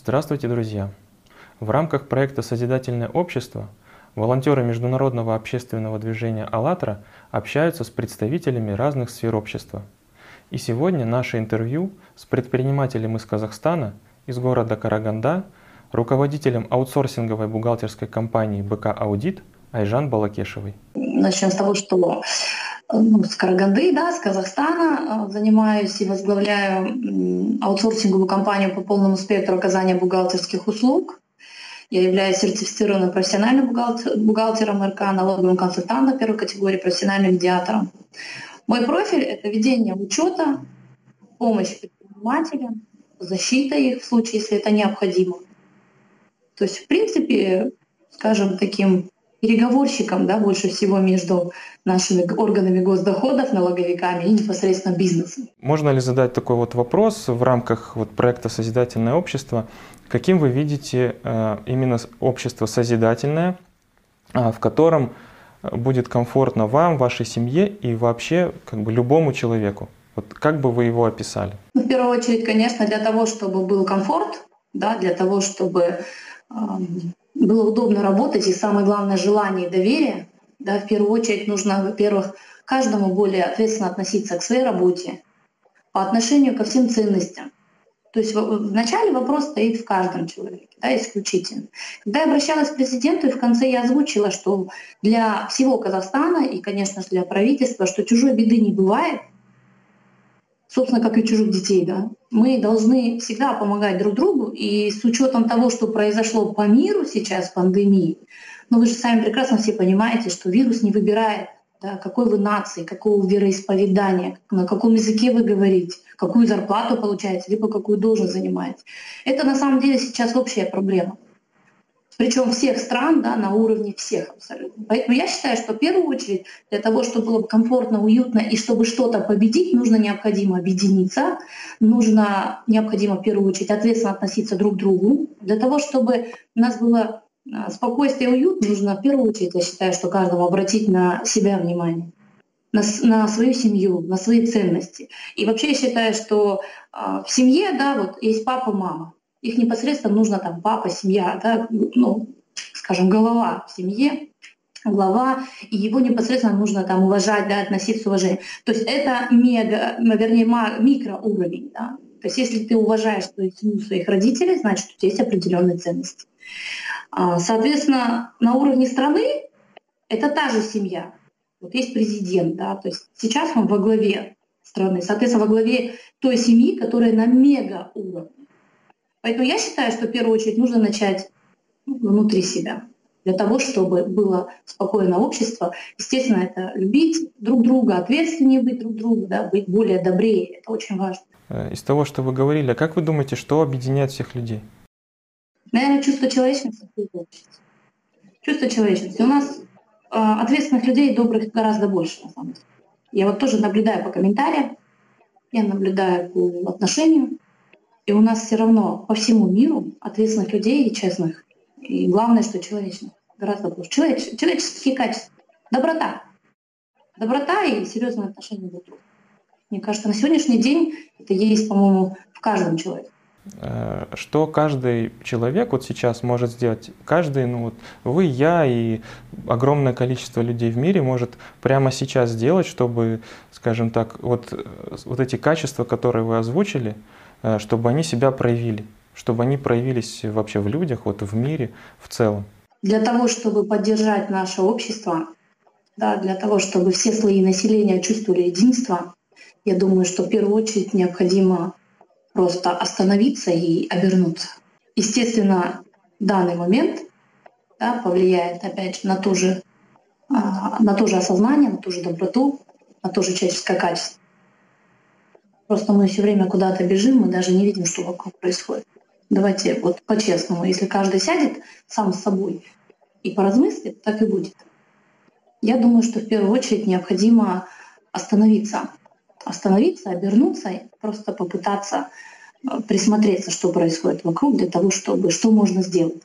Здравствуйте, друзья! В рамках проекта «Созидательное общество» волонтеры международного общественного движения «АЛЛАТРА» общаются с представителями разных сфер общества. И сегодня наше интервью с предпринимателем из Казахстана, из города Караганда, руководителем аутсорсинговой бухгалтерской компании «БК Аудит» Айжан Балакешевой. Начнем с того, что ну, с Караганды, да, с Казахстана. Э, занимаюсь и возглавляю аутсорсинговую компанию по полному спектру оказания бухгалтерских услуг. Я являюсь сертифицированным профессиональным бухгалтером РК, налоговым консультантом первой категории, профессиональным медиатором. Мой профиль — это ведение учета, помощь предпринимателям, защита их в случае, если это необходимо. То есть, в принципе, скажем, таким переговорщиком да, больше всего между нашими органами госдоходов, налоговиками и непосредственно бизнесом. Можно ли задать такой вот вопрос в рамках вот проекта «Созидательное общество»? Каким вы видите э, именно общество созидательное, э, в котором будет комфортно вам, вашей семье и вообще как бы любому человеку? Вот как бы вы его описали? Ну, в первую очередь, конечно, для того, чтобы был комфорт, да, для того, чтобы было удобно работать, и самое главное желание и доверие. Да, в первую очередь нужно, во-первых, каждому более ответственно относиться к своей работе по отношению ко всем ценностям. То есть вначале вопрос стоит в каждом человеке, да, исключительно. Когда я обращалась к президенту, и в конце я озвучила, что для всего Казахстана и, конечно же, для правительства, что чужой беды не бывает — собственно, как и чужих детей, да, мы должны всегда помогать друг другу, и с учетом того, что произошло по миру сейчас, пандемии, но вы же сами прекрасно все понимаете, что вирус не выбирает, да, какой вы нации, какого вероисповедания, на каком языке вы говорите, какую зарплату получаете, либо какую должность занимаете. Это на самом деле сейчас общая проблема причем всех стран да, на уровне всех абсолютно. Поэтому я считаю, что в первую очередь для того, чтобы было комфортно, уютно и чтобы что-то победить, нужно необходимо объединиться, нужно необходимо в первую очередь ответственно относиться друг к другу. Для того, чтобы у нас было а, спокойствие и уют, нужно в первую очередь, я считаю, что каждому обратить на себя внимание на, на свою семью, на свои ценности. И вообще я считаю, что э, в семье, да, вот есть папа, мама. Их непосредственно нужно там папа, семья, да, ну, скажем, голова в семье, глава, и его непосредственно нужно там уважать, да, относиться с уважением. То есть это мега, вернее, микроуровень, да. То есть если ты уважаешь свою семью, своих родителей, значит, у тебя есть определенные ценности. А, соответственно, на уровне страны это та же семья. Вот есть президент, да, то есть сейчас он во главе страны, соответственно, во главе той семьи, которая на мега уровне. Поэтому я считаю, что в первую очередь нужно начать внутри себя для того, чтобы было спокойное общество. Естественно, это любить друг друга, ответственнее быть друг другу, да, быть более добрее. Это очень важно. Э, из того, что вы говорили, а как вы думаете, что объединяет всех людей? Наверное, чувство человечности. Чувство человечности. У нас э, ответственных людей, добрых гораздо больше, на самом деле. Я вот тоже наблюдаю по комментариям, я наблюдаю по отношению. И у нас все равно по всему миру ответственных людей и честных. И главное, что человечных. Гораздо больше. Человеч, человеческие качества. Доброта. Доброта и серьезное отношение друг к другу. Мне кажется, на сегодняшний день это есть, по-моему, в каждом человеке. Э, что каждый человек вот сейчас может сделать? Каждый, ну вот вы, я и огромное количество людей в мире может прямо сейчас сделать, чтобы, скажем так, вот, э, вот эти качества, которые вы озвучили, чтобы они себя проявили, чтобы они проявились вообще в людях, вот в мире в целом. Для того, чтобы поддержать наше общество, да, для того, чтобы все слои населения чувствовали единство, я думаю, что в первую очередь необходимо просто остановиться и обернуться. Естественно, данный момент да, повлияет, опять на то же, а, на то же осознание, на ту же доброту, на то же человеческое качество. Просто мы все время куда-то бежим, мы даже не видим, что вокруг происходит. Давайте вот по-честному, если каждый сядет сам с собой и поразмыслит, так и будет. Я думаю, что в первую очередь необходимо остановиться. Остановиться, обернуться просто попытаться э, присмотреться, что происходит вокруг, для того, чтобы что можно сделать.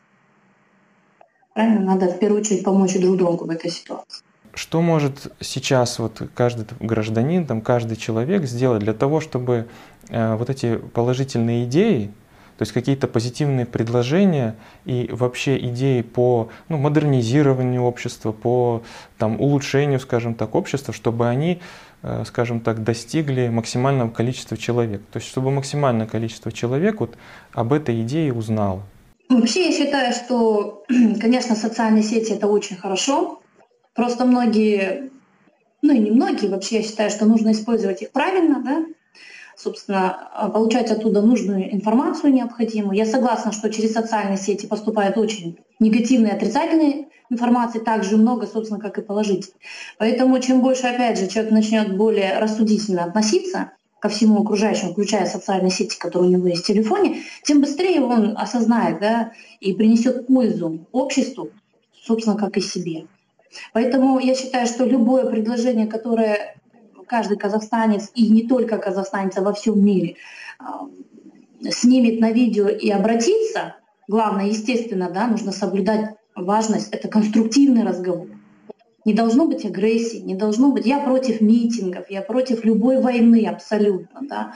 Правильно? Надо в первую очередь помочь друг другу в этой ситуации. Что может сейчас вот каждый гражданин, там, каждый человек сделать для того, чтобы э, вот эти положительные идеи, то есть какие-то позитивные предложения и вообще идеи по ну, модернизированию общества, по там, улучшению, скажем так, общества, чтобы они, э, скажем так, достигли максимального количества человек. То есть чтобы максимальное количество человек вот об этой идее узнало. Вообще я считаю, что, конечно, социальные сети это очень хорошо. Просто многие, ну и не многие, вообще я считаю, что нужно использовать их правильно, да, собственно, а, получать оттуда нужную информацию необходимую. Я согласна, что через социальные сети поступает очень негативной, отрицательной информации, так же много, собственно, как и положительной. Поэтому чем больше, опять же, человек начнет более рассудительно относиться ко всему окружающему, включая социальные сети, которые у него есть в телефоне, тем быстрее он осознает да, и принесет пользу обществу, собственно, как и себе. Поэтому я считаю, что любое предложение, которое каждый казахстанец, и не только казахстанец, а во всем мире, а, снимет на видео и обратится, главное, естественно, да, нужно соблюдать важность, это конструктивный разговор. Не должно быть агрессии, не должно быть... Я против митингов, я против любой войны абсолютно. Да.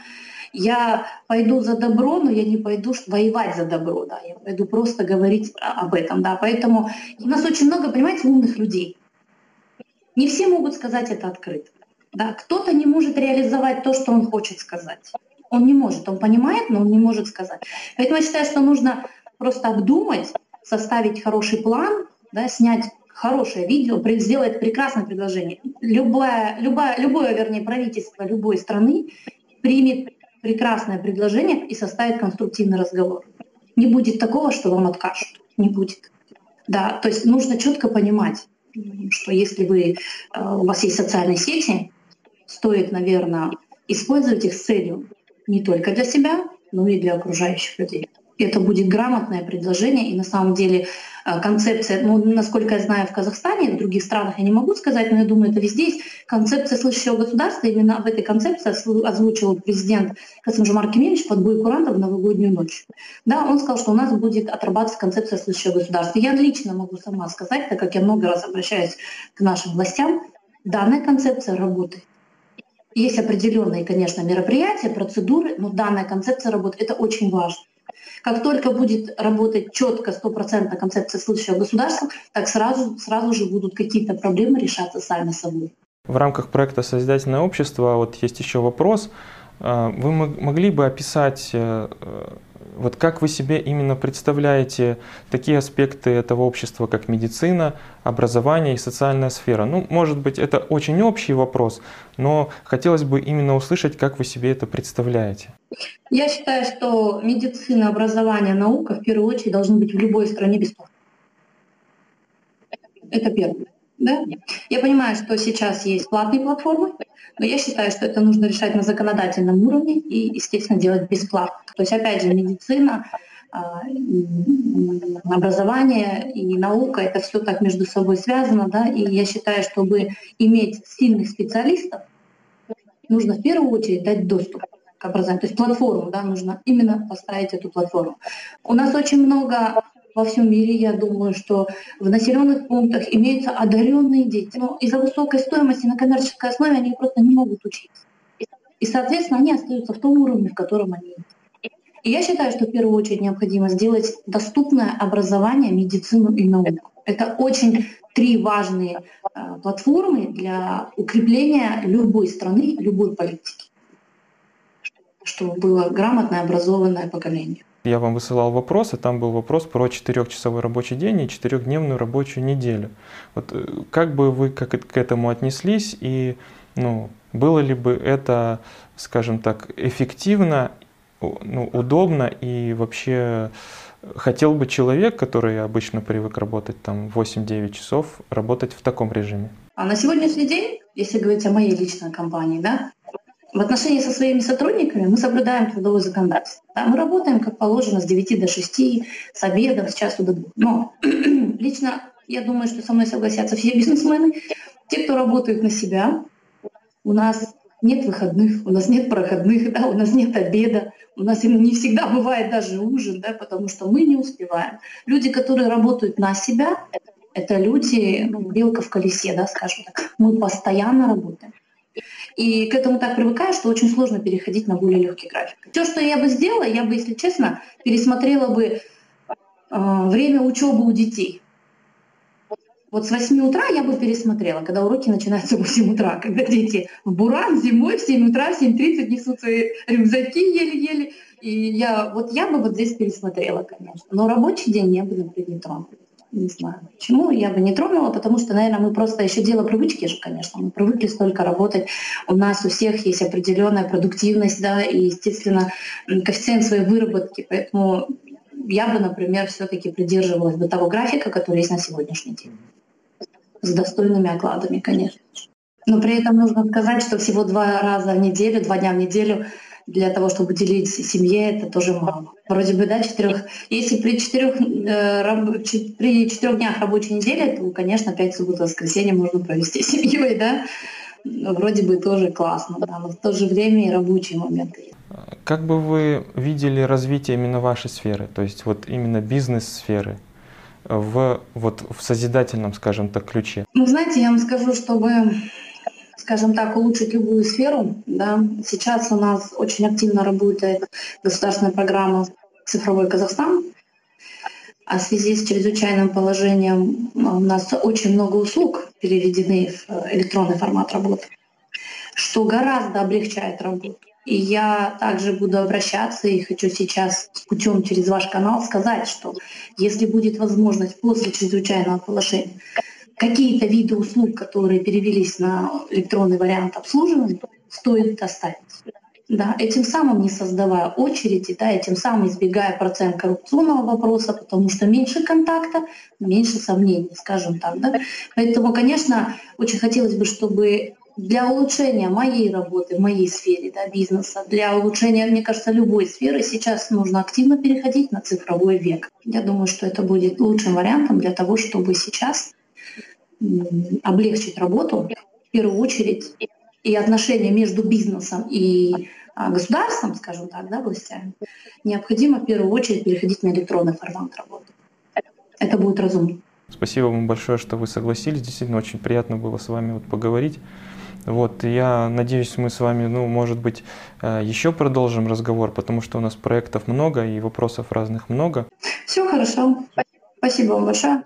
Я пойду за добро, но я не пойду воевать за добро. Да. Я пойду просто говорить об этом. Да. Поэтому у нас очень много, понимаете, умных людей. Не все могут сказать это открыто. Да? Кто-то не может реализовать то, что он хочет сказать. Он не может, он понимает, но он не может сказать. Поэтому я считаю, что нужно просто обдумать, составить хороший план, да, снять хорошее видео, сделать прекрасное предложение. Любое, любое, любое, вернее, правительство любой страны примет прекрасное предложение и составит конструктивный разговор. Не будет такого, что вам откажут. Не будет. Да, то есть нужно четко понимать, что если вы, э, у вас есть социальные сети, стоит, наверное, использовать их с целью не только для себя, но и для окружающих людей. Это будет грамотное предложение, и на самом деле э, концепция, ну, насколько я знаю, в Казахстане, в других странах я не могу сказать, но я думаю, это везде есть. Концепция слышащего государства, именно об этой концепции озвучил президент Касымжумар Кемелевич под бой курантов в новогоднюю ночь. Да, он сказал, что у нас будет отрабатываться концепция слышащего государства. Я лично могу сама сказать, так как я много раз обращаюсь к нашим властям, данная концепция работает. Есть определенные, конечно, мероприятия, процедуры, но данная концепция работы — это очень важно. Как только будет работать четко, стопроцентно концепция слышащего государства, так сразу, сразу же будут какие-то проблемы решаться сами собой. В рамках проекта «Созидательное общество» вот есть еще вопрос. А, вы могли бы описать э, вот как вы себе именно представляете такие аспекты этого общества, как медицина, образование и социальная сфера? Ну, может быть, это очень общий вопрос, но хотелось бы именно услышать, как вы себе это представляете. Я считаю, что медицина, образование, наука в первую очередь должны быть в любой стране бесплатно. Это первое. Да? Я понимаю, что сейчас есть платные платформы, но я считаю, что это нужно решать на законодательном уровне и, естественно, делать бесплатно. То есть, опять же, медицина, а, образование и наука, это все так между собой связано, да, и я считаю, чтобы иметь сильных специалистов, нужно в первую очередь дать доступ к образованию, то есть платформу, да, нужно именно поставить эту платформу. У нас очень много во всем мире, я думаю, что в населенных пунктах имеются одаренные дети. Но из-за высокой стоимости на коммерческой основе они просто не могут учиться. И, соответственно, они остаются в том уровне, в котором они есть. И я считаю, что в первую очередь необходимо сделать доступное образование, медицину и науку. Это очень три важные э, платформы для укрепления любой страны, любой политики, чтобы было грамотное, образованное поколение я вам высылал вопрос, и там был вопрос про четырехчасовой рабочий день и четырехдневную рабочую неделю. Вот э, как бы вы как к этому отнеслись и ну, было ли бы это, скажем так, эффективно, ну, удобно и вообще хотел бы человек, который обычно привык работать там 8-9 часов, работать в таком режиме? А на сегодняшний день, если говорить о моей личной компании, да, в отношении со своими сотрудниками мы соблюдаем трудовое законодательство. Да, мы работаем, как положено, с 9 до 6, с обеда, с часу до 2. Но лично я думаю, что со мной согласятся все бизнесмены. Те, кто работают на себя, у нас нет выходных, у нас нет проходных, да, у нас нет обеда, у нас не всегда бывает даже ужин, да, потому что мы не успеваем. Люди, которые работают на себя, это люди, ну, белка в колесе, да, скажем так. Мы постоянно работаем И к этому так привыкаешь, что очень сложно переходить на более легкий график. То, что я бы сделала, я бы, если честно, пересмотрела бы э, время учебы у детей. Вот с 8 утра я бы пересмотрела, когда уроки начинаются в 8 утра, когда дети в буран зимой в 7 утра, в 7.30 несут свои рюкзаки еле-еле. И я, вот я бы вот здесь пересмотрела, конечно. Но рабочий день я бы, например, не тронула. Не знаю, почему я бы не тронула, потому что, наверное, мы просто еще дело привычки же, конечно. Мы привыкли столько работать. У нас у всех есть определенная продуктивность, да, и, естественно, коэффициент своей выработки. Поэтому я бы, например, все-таки придерживалась бы того графика, который есть на сегодняшний день с достойными окладами, конечно. Но при этом нужно сказать, что всего два раза в неделю, два дня в неделю для того, чтобы уделить семье, это тоже мало. Вроде бы, да, четырех. Если при четырех, э, раб, при четырех днях рабочей недели, то, конечно, пять субботу, воскресенье можно провести с семьей, да. Вроде бы тоже классно, да, но в то же время и рабочие моменты. Как бы вы видели развитие именно вашей сферы, то есть вот именно бизнес-сферы? в, вот, в созидательном, скажем так, ключе? Ну, знаете, я вам скажу, чтобы скажем так, улучшить любую сферу. Да. Сейчас у нас очень активно работает государственная программа «Цифровой Казахстан». А в связи с чрезвычайным положением у нас очень много услуг переведены в электронный формат работы, что гораздо облегчает работу. И я также буду обращаться и хочу сейчас путем через ваш канал сказать, что если будет возможность после чрезвычайного положения какие-то виды услуг, которые перевелись на электронный вариант обслуживания, стоит оставить. Да, этим самым не создавая очереди, да, этим самым избегая процент коррупционного вопроса, потому что меньше контакта, меньше сомнений, скажем так. Да. Поэтому, конечно, очень хотелось бы, чтобы для улучшения моей работы, моей сфере да, бизнеса, для улучшения, мне кажется, любой сферы сейчас нужно активно переходить на цифровой век. Я думаю, что это будет лучшим вариантом для того, чтобы сейчас облегчить работу, в первую очередь, и отношения между бизнесом и а, государством, скажем так, да, властями, необходимо в первую очередь переходить на электронный формат работы. Это будет разумно. Спасибо вам большое, что вы согласились. Действительно, очень приятно было с вами вот поговорить. Вот, я надеюсь, мы с вами, ну, может быть, э, еще продолжим разговор, потому что у нас проектов много и вопросов разных много. Все хорошо. Спасибо вам большое.